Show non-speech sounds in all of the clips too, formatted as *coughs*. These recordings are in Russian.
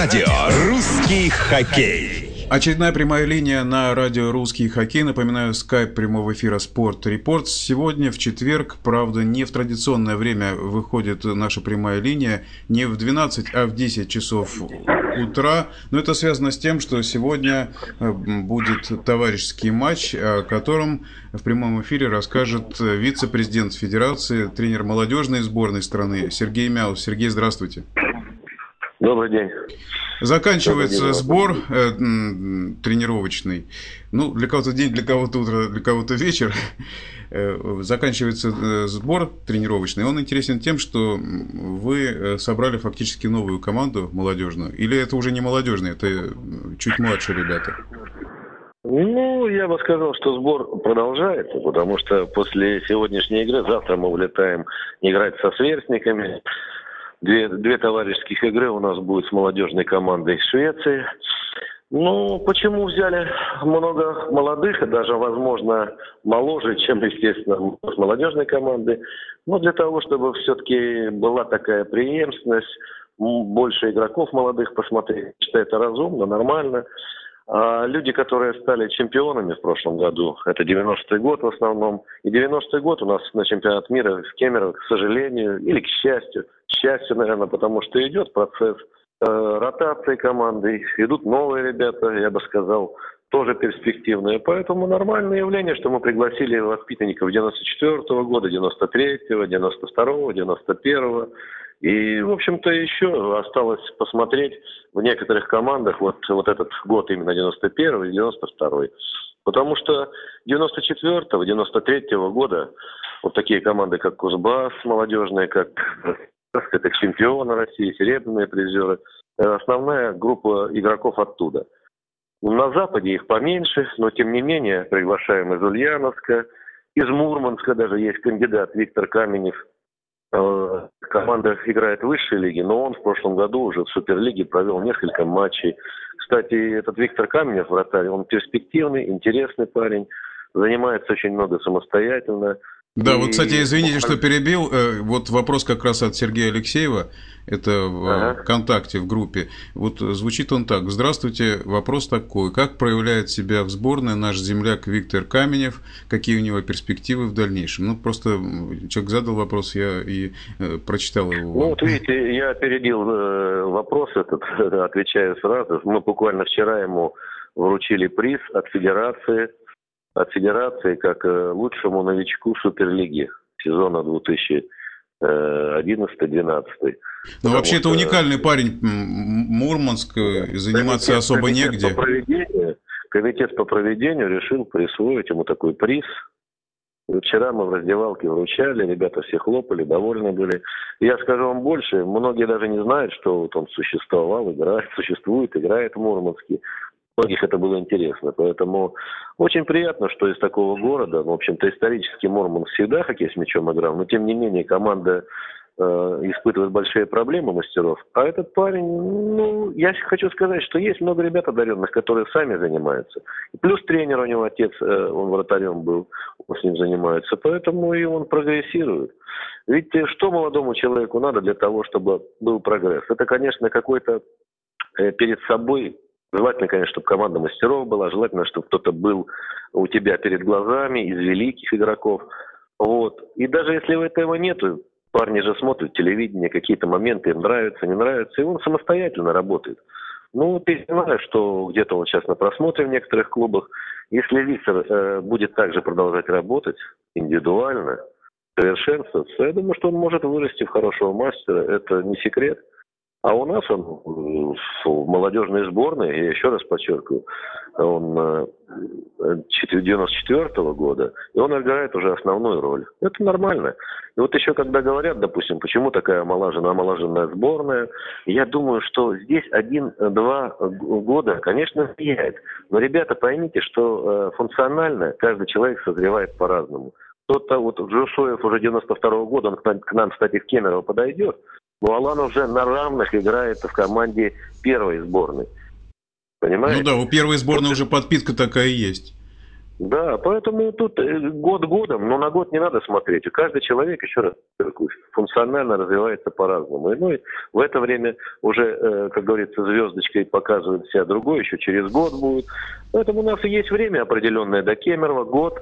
Радио «Русский хоккей». Очередная прямая линия на радио «Русский хоккей». Напоминаю, скайп прямого эфира «Спорт Репорт». Сегодня, в четверг, правда, не в традиционное время выходит наша прямая линия, не в 12, а в 10 часов утра. Но это связано с тем, что сегодня э, будет товарищеский матч, о котором в прямом эфире расскажет вице-президент Федерации, тренер молодежной сборной страны Сергей Мяус. Сергей, здравствуйте. Добрый день. Заканчивается сбор э, тренировочный. Ну, для кого-то день, для кого-то утро, для кого-то вечер. Э, заканчивается э, сбор тренировочный. Он интересен тем, что вы э, собрали фактически новую команду молодежную. Или это уже не молодежная, это чуть младше ребята? Ну, я бы сказал, что сбор продолжается, потому что после сегодняшней игры завтра мы улетаем играть со сверстниками. Две, две товарищеских игры у нас будет с молодежной командой Швеции. Ну, почему взяли много молодых, и даже, возможно, моложе, чем, естественно, с молодежной команды? Ну, для того, чтобы все-таки была такая преемственность, больше игроков молодых посмотреть. Считаю, это разумно, нормально. А люди, которые стали чемпионами в прошлом году, это 90-й год в основном. И 90-й год у нас на чемпионат мира в Кемерово, к сожалению, или к счастью, счастью, наверное, потому что идет процесс э, ротации команды, идут новые ребята, я бы сказал, тоже перспективные. Поэтому нормальное явление, что мы пригласили воспитанников 94 -го года, 93-го, 92-го, 91-го. И, в общем-то, еще осталось посмотреть в некоторых командах вот, вот этот год именно 91 и 92 Потому что 94-го, 93-го года вот такие команды, как Кузбасс молодежные, как это чемпионы России, серебряные призеры, э, основная группа игроков оттуда. На Западе их поменьше, но тем не менее приглашаем из Ульяновска, из Мурманска даже есть кандидат Виктор Каменев – Э, команда играет в высшей лиге, но он в прошлом году уже в Суперлиге провел несколько матчей. Кстати, этот Виктор Каменев, вратарь, он перспективный, интересный парень, занимается очень много самостоятельно. Да, и... вот, кстати, извините, что перебил. Э, вот вопрос как раз от Сергея Алексеева. Это в ага. ВКонтакте, в группе. Вот звучит он так. Здравствуйте, вопрос такой. Как проявляет себя в сборной наш земляк Виктор Каменев? Какие у него перспективы в дальнейшем? Ну, просто человек задал вопрос, я и э, прочитал его. Ну, вот видите, я опередил э, вопрос этот, *laughs* отвечаю сразу. Мы буквально вчера ему вручили приз от Федерации от Федерации как э, лучшему новичку Суперлиги сезона 2011-2012. Ну, вообще, это уникальный парень Мурманск, и заниматься комитет, особо комитет негде. По проведению, комитет по проведению решил присвоить ему такой приз. И вчера мы в раздевалке вручали, ребята все хлопали, довольны были. Я скажу вам больше, многие даже не знают, что вот он существовал, играет, *laughs* существует, играет в Мурманске многих это было интересно. Поэтому очень приятно, что из такого города, в общем-то, исторически Мурманск всегда хоккей с мячом играл, но тем не менее команда э, испытывает большие проблемы мастеров. А этот парень, ну, я хочу сказать, что есть много ребят одаренных, которые сами занимаются. Плюс тренер у него отец, э, он вратарем был, он с ним занимается. Поэтому и он прогрессирует. Видите, что молодому человеку надо для того, чтобы был прогресс? Это, конечно, какой-то э, перед собой Желательно, конечно, чтобы команда мастеров была, желательно, чтобы кто-то был у тебя перед глазами из великих игроков. Вот. И даже если этого нету, парни же смотрят телевидение, какие-то моменты им нравятся, не нравятся, и он самостоятельно работает. Ну, ты знаешь, что где-то он сейчас на просмотре в некоторых клубах. Если Виктор э, будет также продолжать работать индивидуально, совершенствоваться, я думаю, что он может вырасти в хорошего мастера. Это не секрет. А у нас он в молодежной сборной, я еще раз подчеркиваю, он 94 э, -го года, и он играет уже основную роль. Это нормально. И вот еще когда говорят, допустим, почему такая омолаженная, омолаженная сборная, я думаю, что здесь один-два года, конечно, влияет. Но, ребята, поймите, что э, функционально каждый человек созревает по-разному. Кто-то, вот Джошуев уже 92 -го года, он к нам, к нам, кстати, в Кемерово подойдет, но Алан уже на равных играет в команде первой сборной. Понимаете? Ну да, у первой сборной уже подпитка такая есть. Да, поэтому тут э, год годом, но на год не надо смотреть. каждый человек, еще раз, функционально развивается по-разному. И, ну, и в это время уже, э, как говорится, звездочкой показывает себя другой, еще через год будет. Поэтому у нас и есть время определенное до Кемерово, год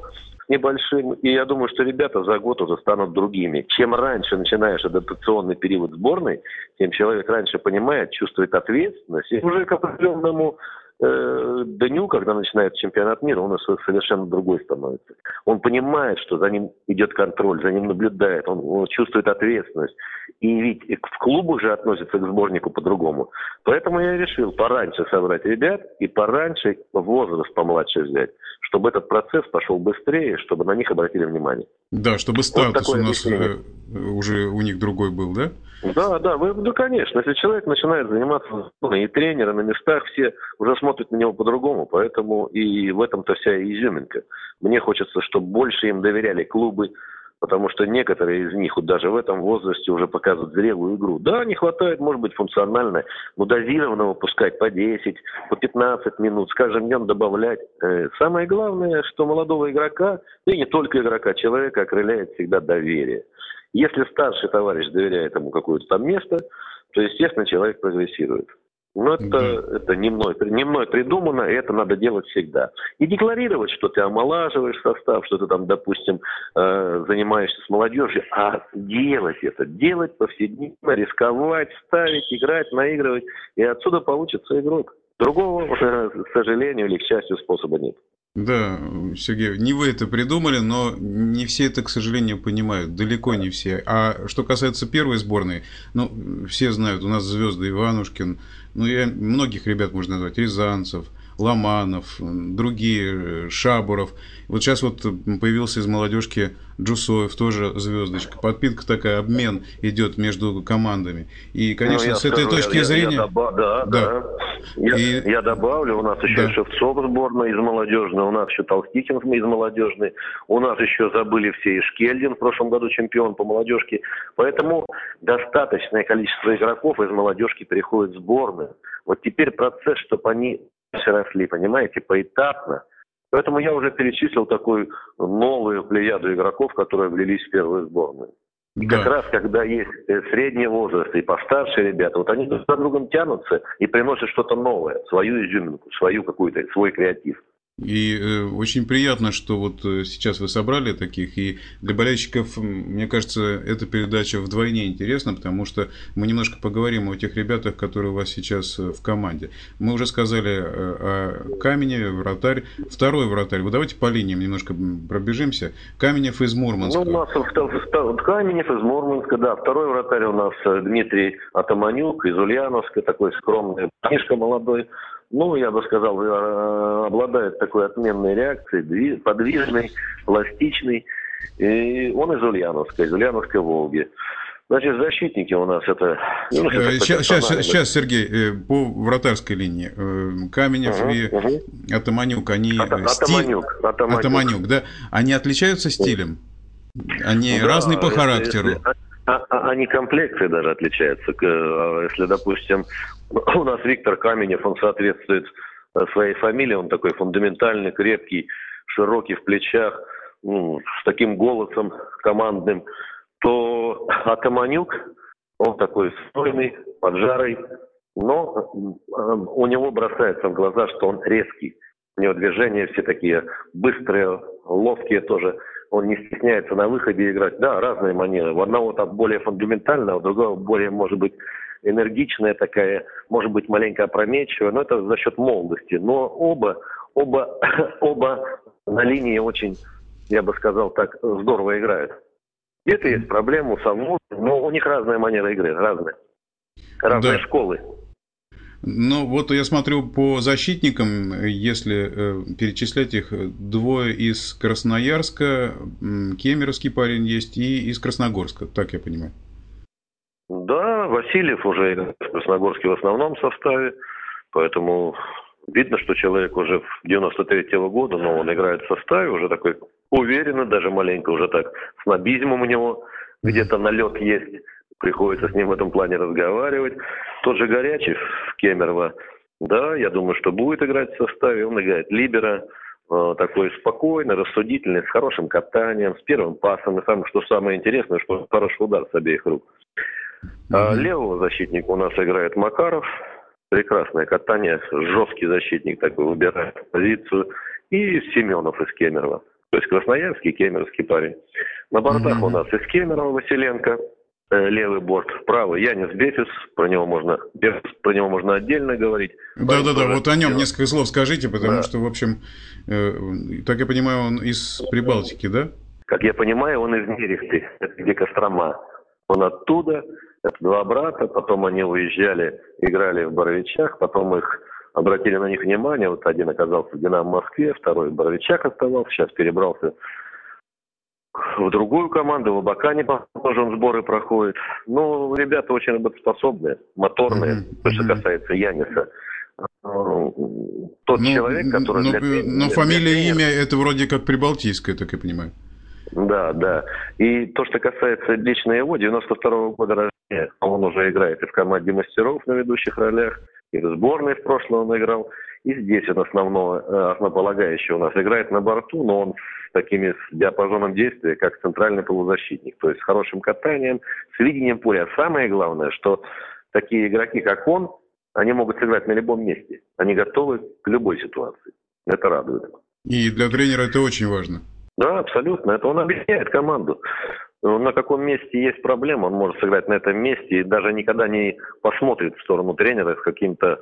небольшим. И я думаю, что ребята за год уже станут другими. Чем раньше начинаешь адаптационный период сборной, тем человек раньше понимает, чувствует ответственность и уже к определенному э, дню, когда начинается чемпионат мира, он совершенно другой становится. Он понимает, что за ним идет контроль, за ним наблюдает, он, он чувствует ответственность. И ведь в клуб уже относится к сборнику по-другому. Поэтому я решил пораньше собрать ребят и пораньше возраст помладше взять, чтобы этот процесс пошел быстрее, чтобы на них обратили внимание. Да, чтобы статус вот у нас объяснение. Э, уже у них другой был, да? Да, да, вы, ну, конечно. Если человек начинает заниматься, ну, и тренеры на местах все уже смотрят на него по-другому, поэтому и в этом-то вся изюминка. Мне хочется, чтобы больше им доверяли клубы, потому что некоторые из них вот даже в этом возрасте уже показывают зрелую игру. Да, не хватает, может быть, функционально, но дозированно выпускать по 10, по 15 минут, с каждым днем добавлять. Э, самое главное, что молодого игрока, и не только игрока, человека окрыляет всегда доверие. Если старший товарищ доверяет ему какое-то там место, то, естественно, человек прогрессирует. Но это, это не, мной, не мной придумано, и это надо делать всегда. И декларировать, что ты омолаживаешь состав, что ты там, допустим, э, занимаешься с молодежью, а делать это, делать повседневно, рисковать, ставить, играть, наигрывать, и отсюда получится игрок. Другого, к сожалению или к счастью, способа нет. Да, Сергей, не вы это придумали, но не все это, к сожалению, понимают, далеко не все. А что касается первой сборной, ну, все знают, у нас звезды Иванушкин, ну, я, многих ребят можно назвать, Рязанцев – Ломанов, другие, Шабуров. Вот сейчас вот появился из молодежки Джусоев, тоже звездочка. Подпитка такая, обмен идет между командами. И, конечно, ну, с этой точки я, зрения... Я, я, да, да. да. Я, и... я добавлю, у нас еще да. Шевцов сборная из молодежной, у нас еще Толстикин из молодежной, у нас еще забыли все и Шкельдин, в прошлом году чемпион по молодежке. Поэтому достаточное количество игроков из молодежки переходит в сборную. Вот теперь процесс, чтобы они росли, понимаете, поэтапно. Поэтому я уже перечислил такую новую плеяду игроков, которые влились в первую сборную. И да. как раз, когда есть э, средний возраст и постарше ребята, вот они друг за другом тянутся и приносят что-то новое, свою изюминку, свою какую-то, свой креатив. И э, очень приятно, что вот э, сейчас вы собрали таких. И для болельщиков, мне кажется, эта передача вдвойне интересна, потому что мы немножко поговорим о тех ребятах, которые у вас сейчас э, в команде. Мы уже сказали о Камене, вратарь. Второй вратарь. Вы давайте по линиям немножко пробежимся. Каменев из Мурманска. Ну, у нас Каменев из Мурманска, да. Второй вратарь у нас Дмитрий Атаманюк из Ульяновска, такой скромный, книжка молодой ну, я бы сказал, э, обладает такой отменной реакцией, подвижный, пластичный. И он из Ульяновска, из Ульяновской Волги. Значит, защитники у нас это... Ну, сейчас, сейчас, сейчас, Сергей, э, по вратарской линии. Э, Каменев угу, и угу. Атаманюк, они... Ата, Атаманюк, Атаманюк. Атаманюк, да? Они отличаются стилем? Они да, разные по характеру? Если, а, а, они комплекции даже отличаются. А, если, допустим, у нас Виктор Каменев, он соответствует э, своей фамилии, он такой фундаментальный, крепкий, широкий в плечах, ну, с таким голосом командным, то Атаманюк, он такой стройный, поджарый, но э, у него бросается в глаза, что он резкий. У него движения все такие быстрые, ловкие тоже. Он не стесняется на выходе играть. Да, разные манеры. У одного там более фундаментальная, у другого более, может быть, энергичная такая, может быть, маленько опрометчивая, но это за счет молодости. Но оба, оба, *coughs* оба на линии очень, я бы сказал так, здорово играют. Где-то есть проблема у самого, но у них разная манера игры, разная. Разные да. школы. Ну, вот я смотрю по защитникам, если э, перечислять их, двое из Красноярска, Кемеровский парень есть, и из Красногорска, так я понимаю. Да, Васильев уже играет в Красногорске в основном составе, поэтому видно, что человек уже в 93-го года, но он играет в составе, уже такой уверенно, даже маленько уже так, с набизмом у него где-то налет есть, приходится с ним в этом плане разговаривать. Тот же Горячев в Кемерово, да, я думаю, что будет играть в составе, он играет Либера, э, такой спокойный, рассудительный, с хорошим катанием, с первым пасом, и самое, что самое интересное, что хороший удар с обеих рук. А левого защитника у нас играет Макаров, прекрасное катание, жесткий защитник такой, выбирает позицию, и Семенов из Кемерово. То есть красноярский, кемеровский парень. На бортах mm-hmm. у нас из Кемерово Василенко, э, левый борт, правый Янис Бефис, про него можно, про него можно отдельно говорить. Да-да-да, вот о нем несколько слов скажите, потому да. что, в общем, э, так я понимаю, он из Прибалтики, да? Как я понимаю, он из Нерехты, это где Кострома. Он оттуда, это два брата, потом они уезжали, играли в Боровичах, потом их обратили на них внимание. Вот один оказался в «Динамо» Москве, второй в Боровичах оставался, сейчас перебрался в другую команду, в Абакане, похоже, он сборы проходит. Ну, ребята очень работоспособные, моторные, mm-hmm. то, что касается Яниса. Тот ну, человек, который... Но, для, но для, фамилия и имя это вроде как прибалтийское, так я понимаю. Да, да. И то, что касается лично его, 92-го года рождения, он уже играет и в команде мастеров на ведущих ролях, и в сборной в прошлом он играл. И здесь он основного, э, основополагающий у нас играет на борту, но он с такими с диапазоном действия, как центральный полузащитник. То есть с хорошим катанием, с видением поля. А самое главное, что такие игроки, как он, они могут сыграть на любом месте. Они готовы к любой ситуации. Это радует. И для тренера это очень важно. Да, абсолютно. Это он объясняет команду. На каком месте есть проблема, он может сыграть на этом месте и даже никогда не посмотрит в сторону тренера с каким-то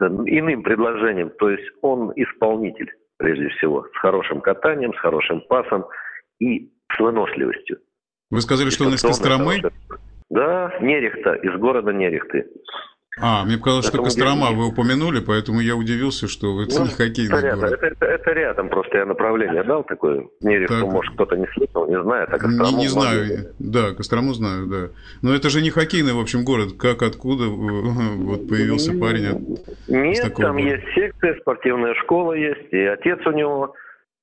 иным предложением. То есть он исполнитель, прежде всего, с хорошим катанием, с хорошим пасом и с выносливостью. Вы сказали, что он из Костромы? Да, Нерехта, из города Нерехты. А, мне показалось, что Кострома вы упомянули, поэтому я удивился, что вы ну, не хоккейный это рядом, это, это, это рядом, просто я направление дал такое. Не так. может, кто-то не слышал, не знает, а Кострому... Не, не знаю, да, Кострому знаю, да. Но это же не хоккейный, в общем, город. Как, откуда *laughs* вот появился парень от, Нет, там города? есть секция, спортивная школа есть, и отец у него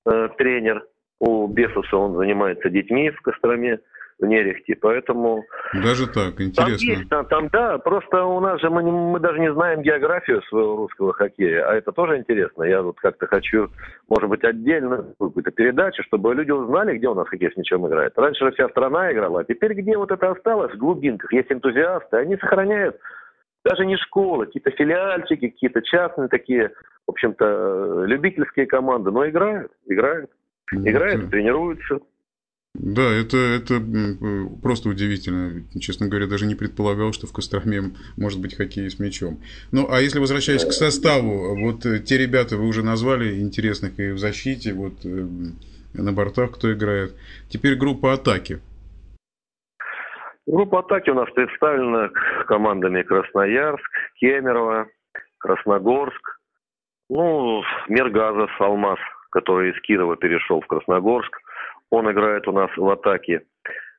э, тренер. У Бесуса он занимается детьми в Костроме в Нерехте, поэтому... Даже так, интересно. Там есть, там, там да, просто у нас же мы, не, мы даже не знаем географию своего русского хоккея, а это тоже интересно. Я вот как-то хочу, может быть, отдельно какую-то передачу, чтобы люди узнали, где у нас хоккей с мячом играет. Раньше вся страна играла, а теперь где вот это осталось, в глубинках, есть энтузиасты, они сохраняют даже не школы, какие-то филиальчики, какие-то частные такие, в общем-то, любительские команды, но играют, играют, играют, тренируются. Да, это, это просто удивительно. Честно говоря, даже не предполагал, что в Костроме может быть хоккей с мячом. Ну, а если возвращаясь к составу, вот э, те ребята вы уже назвали интересных и в защите, вот э, на бортах кто играет. Теперь группа атаки. Группа атаки у нас представлена командами Красноярск, Кемерово, Красногорск, ну, Миргазов, Алмаз, который из Кирова перешел в Красногорск – он играет у нас в атаке.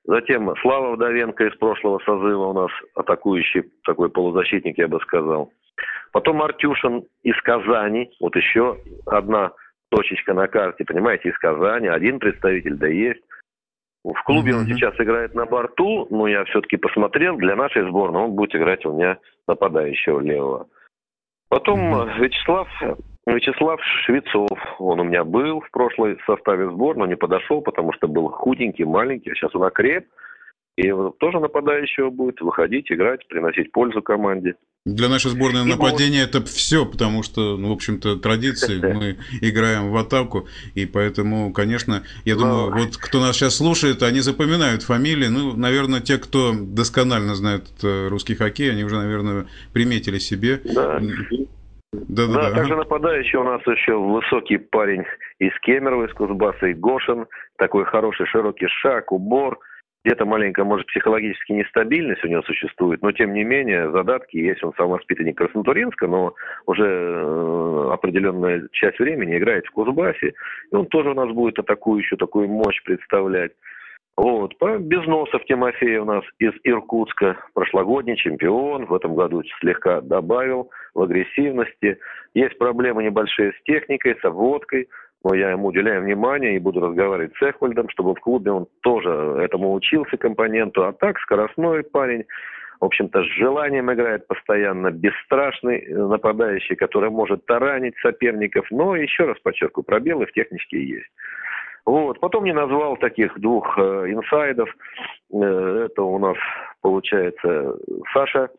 Затем Слава Вдовенко из прошлого созыва у нас атакующий такой полузащитник, я бы сказал. Потом Артюшин из Казани. Вот еще одна точечка на карте, понимаете, из Казани. Один представитель, да есть. В клубе mm-hmm. он сейчас играет на борту, но я все-таки посмотрел, для нашей сборной он будет играть у меня нападающего левого. Потом mm-hmm. Вячеслав Вячеслав Швецов, он у меня был в прошлой составе сборной, не подошел, потому что был худенький, маленький, а сейчас он окреп. И тоже нападающего будет выходить, играть, приносить пользу команде. Для нашей сборной и нападение это все, потому что, ну, в общем-то, традиции, мы играем в атаку, и поэтому, конечно, я думаю, вот кто нас сейчас слушает, они запоминают фамилии, ну, наверное, те, кто досконально знает русский хоккей, они уже, наверное, приметили себе. Да. Да, да, да, также нападающий у нас еще высокий парень из Кемерово, из Кузбасса, и Гошин. Такой хороший широкий шаг, убор. Где-то маленько, может, психологически нестабильность у него существует, но тем не менее задатки есть. Он сам воспитанник Краснотуринска, но уже э, определенная часть времени играет в Кузбассе. И он тоже у нас будет атакующую такую мощь представлять. Вот. Безносов Тимофей у нас из Иркутска, прошлогодний чемпион, в этом году слегка добавил в агрессивности. Есть проблемы небольшие с техникой, с обводкой, но я ему уделяю внимание и буду разговаривать с Эхвальдом, чтобы в клубе он тоже этому учился компоненту. А так, скоростной парень. в общем-то, с желанием играет постоянно, бесстрашный нападающий, который может таранить соперников, но, еще раз подчеркиваю, пробелы в технике есть. Вот. Потом не назвал таких двух э, инсайдов. Э, это у нас, получается, Саша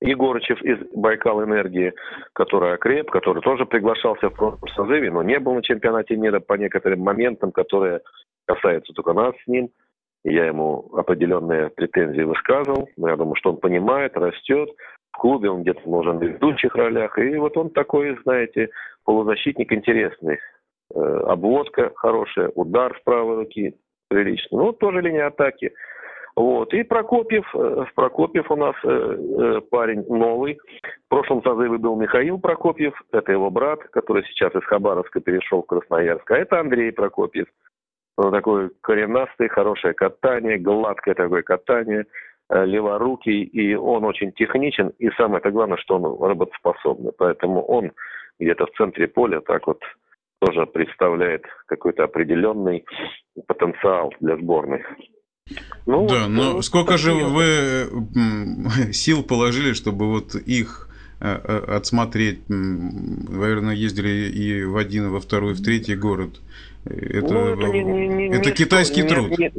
Егорычев из Байкал Энергии, который окреп, который тоже приглашался в прошлом созыве, но не был на чемпионате мира по некоторым моментам, которые касаются только нас с ним. Я ему определенные претензии высказывал. Я думаю, что он понимает, растет. В клубе он где-то нужен в ведущих ролях. И вот он такой, знаете, полузащитник интересный. Э, обводка хорошая, удар с правой руки приличный. Ну, тоже линия атаки. Вот. И Прокопьев, э, Прокопьев у нас э, парень новый. В прошлом созыве был Михаил Прокопьев, это его брат, который сейчас из Хабаровска перешел в Красноярск. А это Андрей Прокопьев. Он такой коренастый, хорошее катание, гладкое такое катание, леворукий, и он очень техничен, и самое главное, что он работоспособный. Поэтому он где-то в центре поля так вот тоже представляет какой-то определенный потенциал для сборной. Ну, да, вот, но ну, сколько же вы *laughs* сил положили, чтобы вот их э, э, отсмотреть? Наверное, ездили и в один, во второй, в третий город. Это, ну, это, не, не, не, это китайский не, труд. Не,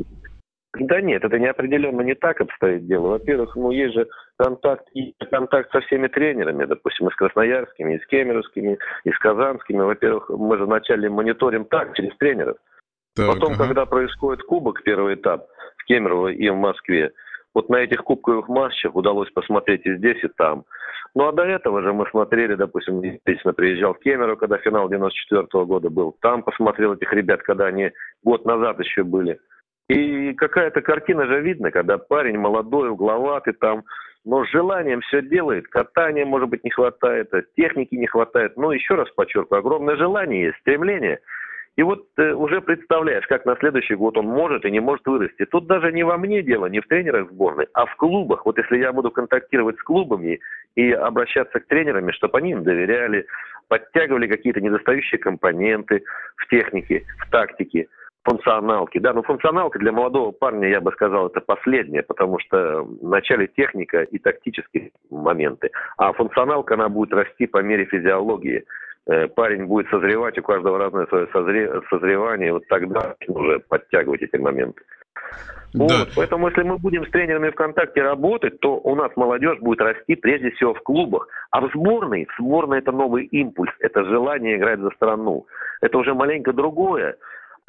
да нет, это не определенно не так обстоит дело. Во-первых, ну есть же контакт и контакт со всеми тренерами, допустим, и с красноярскими, и с кемеровскими, и с казанскими. Во-первых, мы же вначале мониторим так, через тренеров. Так, Потом, ага. когда происходит кубок, первый этап в Кемерово и в Москве, вот на этих кубковых матчах удалось посмотреть и здесь, и там. Ну а до этого же мы смотрели, допустим, естественно, приезжал в Кемерово, когда финал 94 -го года был. Там посмотрел этих ребят, когда они год назад еще были. И какая-то картина же видно, когда парень молодой, угловатый там, но с желанием все делает. Катания, может быть, не хватает, техники не хватает. Но еще раз подчеркиваю, огромное желание есть, стремление – и вот э, уже представляешь, как на следующий год он может и не может вырасти. Тут даже не во мне дело, не в тренерах сборной, а в клубах. Вот если я буду контактировать с клубами и обращаться к тренерам, чтобы они им доверяли, подтягивали какие-то недостающие компоненты в технике, в тактике, функционалке. Да, но функционалка для молодого парня, я бы сказал, это последнее, потому что начале техника и тактические моменты, а функционалка, она будет расти по мере физиологии. Э, парень будет созревать, у каждого разное свое созре... созревание, вот тогда уже подтягивать эти моменты. Да. Вот, поэтому если мы будем с тренерами ВКонтакте работать, то у нас молодежь будет расти прежде всего в клубах. А в сборной, в сборной это новый импульс, это желание играть за страну. Это уже маленько другое.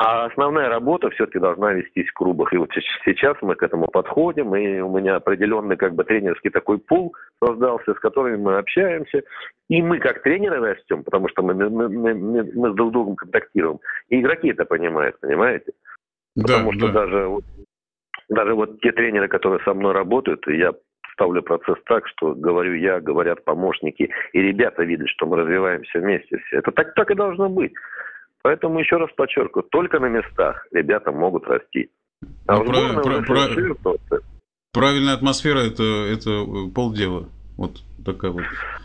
А основная работа все-таки должна вестись в клубах. И вот сейчас мы к этому подходим, и у меня определенный как бы тренерский такой пул создался, с которыми мы общаемся. И мы как тренеры растем, потому что мы, мы, мы, мы, с друг другом контактируем. И игроки это понимают, понимаете? Потому да, что да. даже, даже вот те тренеры, которые со мной работают, я ставлю процесс так, что говорю я, говорят помощники, и ребята видят, что мы развиваемся вместе все. Это так, так и должно быть. Поэтому еще раз подчеркиваю, только на местах ребята могут расти. А ну, в про, про, про, Правильная атмосфера это, это полдела. Вот такая вот.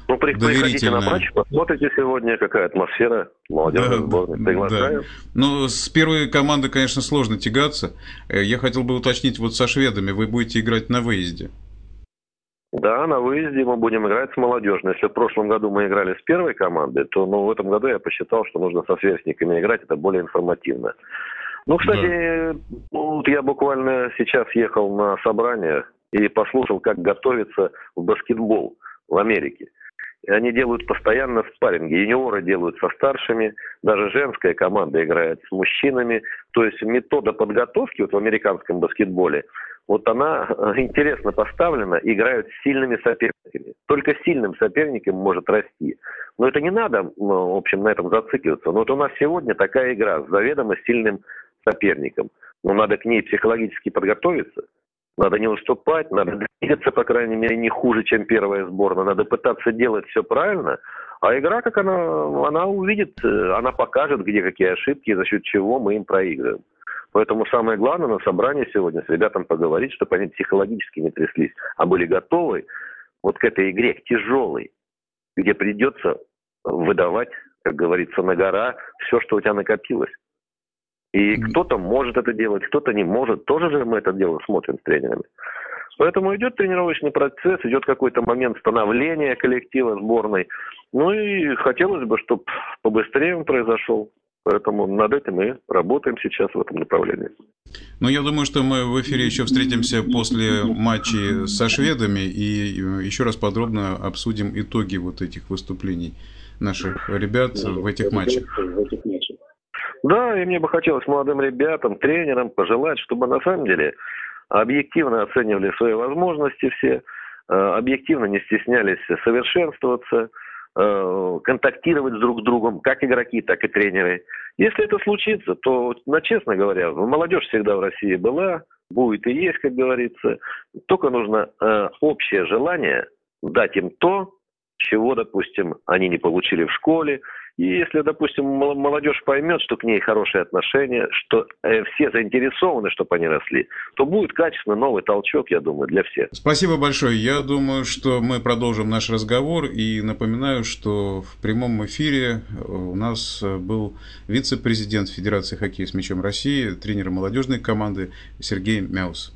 Ну, при, приходите на матч, посмотрите сегодня, какая атмосфера молодежной да, сборной. Приглашаю. Да. Ну, с первой командой, конечно, сложно тягаться. Э, я хотел бы уточнить, вот со шведами вы будете играть на выезде. Да, на выезде мы будем играть с молодежной. Если в прошлом году мы играли с первой командой, то ну, в этом году я посчитал, что нужно со сверстниками играть, это более информативно. Ну, кстати, да. вот я буквально сейчас ехал на собрание и послушал, как готовится в баскетбол в Америке. И они делают постоянно спарринги. Юниоры делают со старшими, даже женская команда играет с мужчинами. То есть метода подготовки вот в американском баскетболе – вот она э, интересно поставлена, играют с сильными соперниками. Только сильным соперником может расти. Но это не надо, ну, в общем, на этом зацикливаться. Но вот у нас сегодня такая игра с заведомо сильным соперником. Но надо к ней психологически подготовиться. Надо не уступать, надо двигаться, по крайней мере, не хуже, чем первая сборная. Надо пытаться делать все правильно. А игра, как она, она увидит, э, она покажет, где какие ошибки, за счет чего мы им проигрываем. Поэтому самое главное на собрании сегодня с ребятам поговорить, чтобы они психологически не тряслись, а были готовы вот к этой игре, к тяжелой, где придется выдавать, как говорится, на гора все, что у тебя накопилось. И кто-то может это делать, кто-то не может. Тоже же мы это дело смотрим с тренерами. Поэтому идет тренировочный процесс, идет какой-то момент становления коллектива сборной. Ну и хотелось бы, чтобы побыстрее он произошел. Поэтому над этим мы работаем сейчас в этом направлении. Ну, я думаю, что мы в эфире еще встретимся после матчей со шведами и еще раз подробно обсудим итоги вот этих выступлений наших ребят в этих матчах. Да, и мне бы хотелось молодым ребятам, тренерам пожелать, чтобы на самом деле объективно оценивали свои возможности все, э, объективно не стеснялись совершенствоваться, э, контактировать друг с другом, как игроки, так и тренеры. Если это случится, то, ну, честно говоря, молодежь всегда в России была, будет и есть, как говорится. Только нужно э, общее желание дать им то, чего, допустим, они не получили в школе, и если, допустим, молодежь поймет, что к ней хорошие отношения, что э, все заинтересованы, чтобы они росли, то будет качественно новый толчок, я думаю, для всех. Спасибо большое. Я думаю, что мы продолжим наш разговор. И напоминаю, что в прямом эфире у нас был вице-президент Федерации хоккея с мячом России, тренер молодежной команды Сергей Мяус.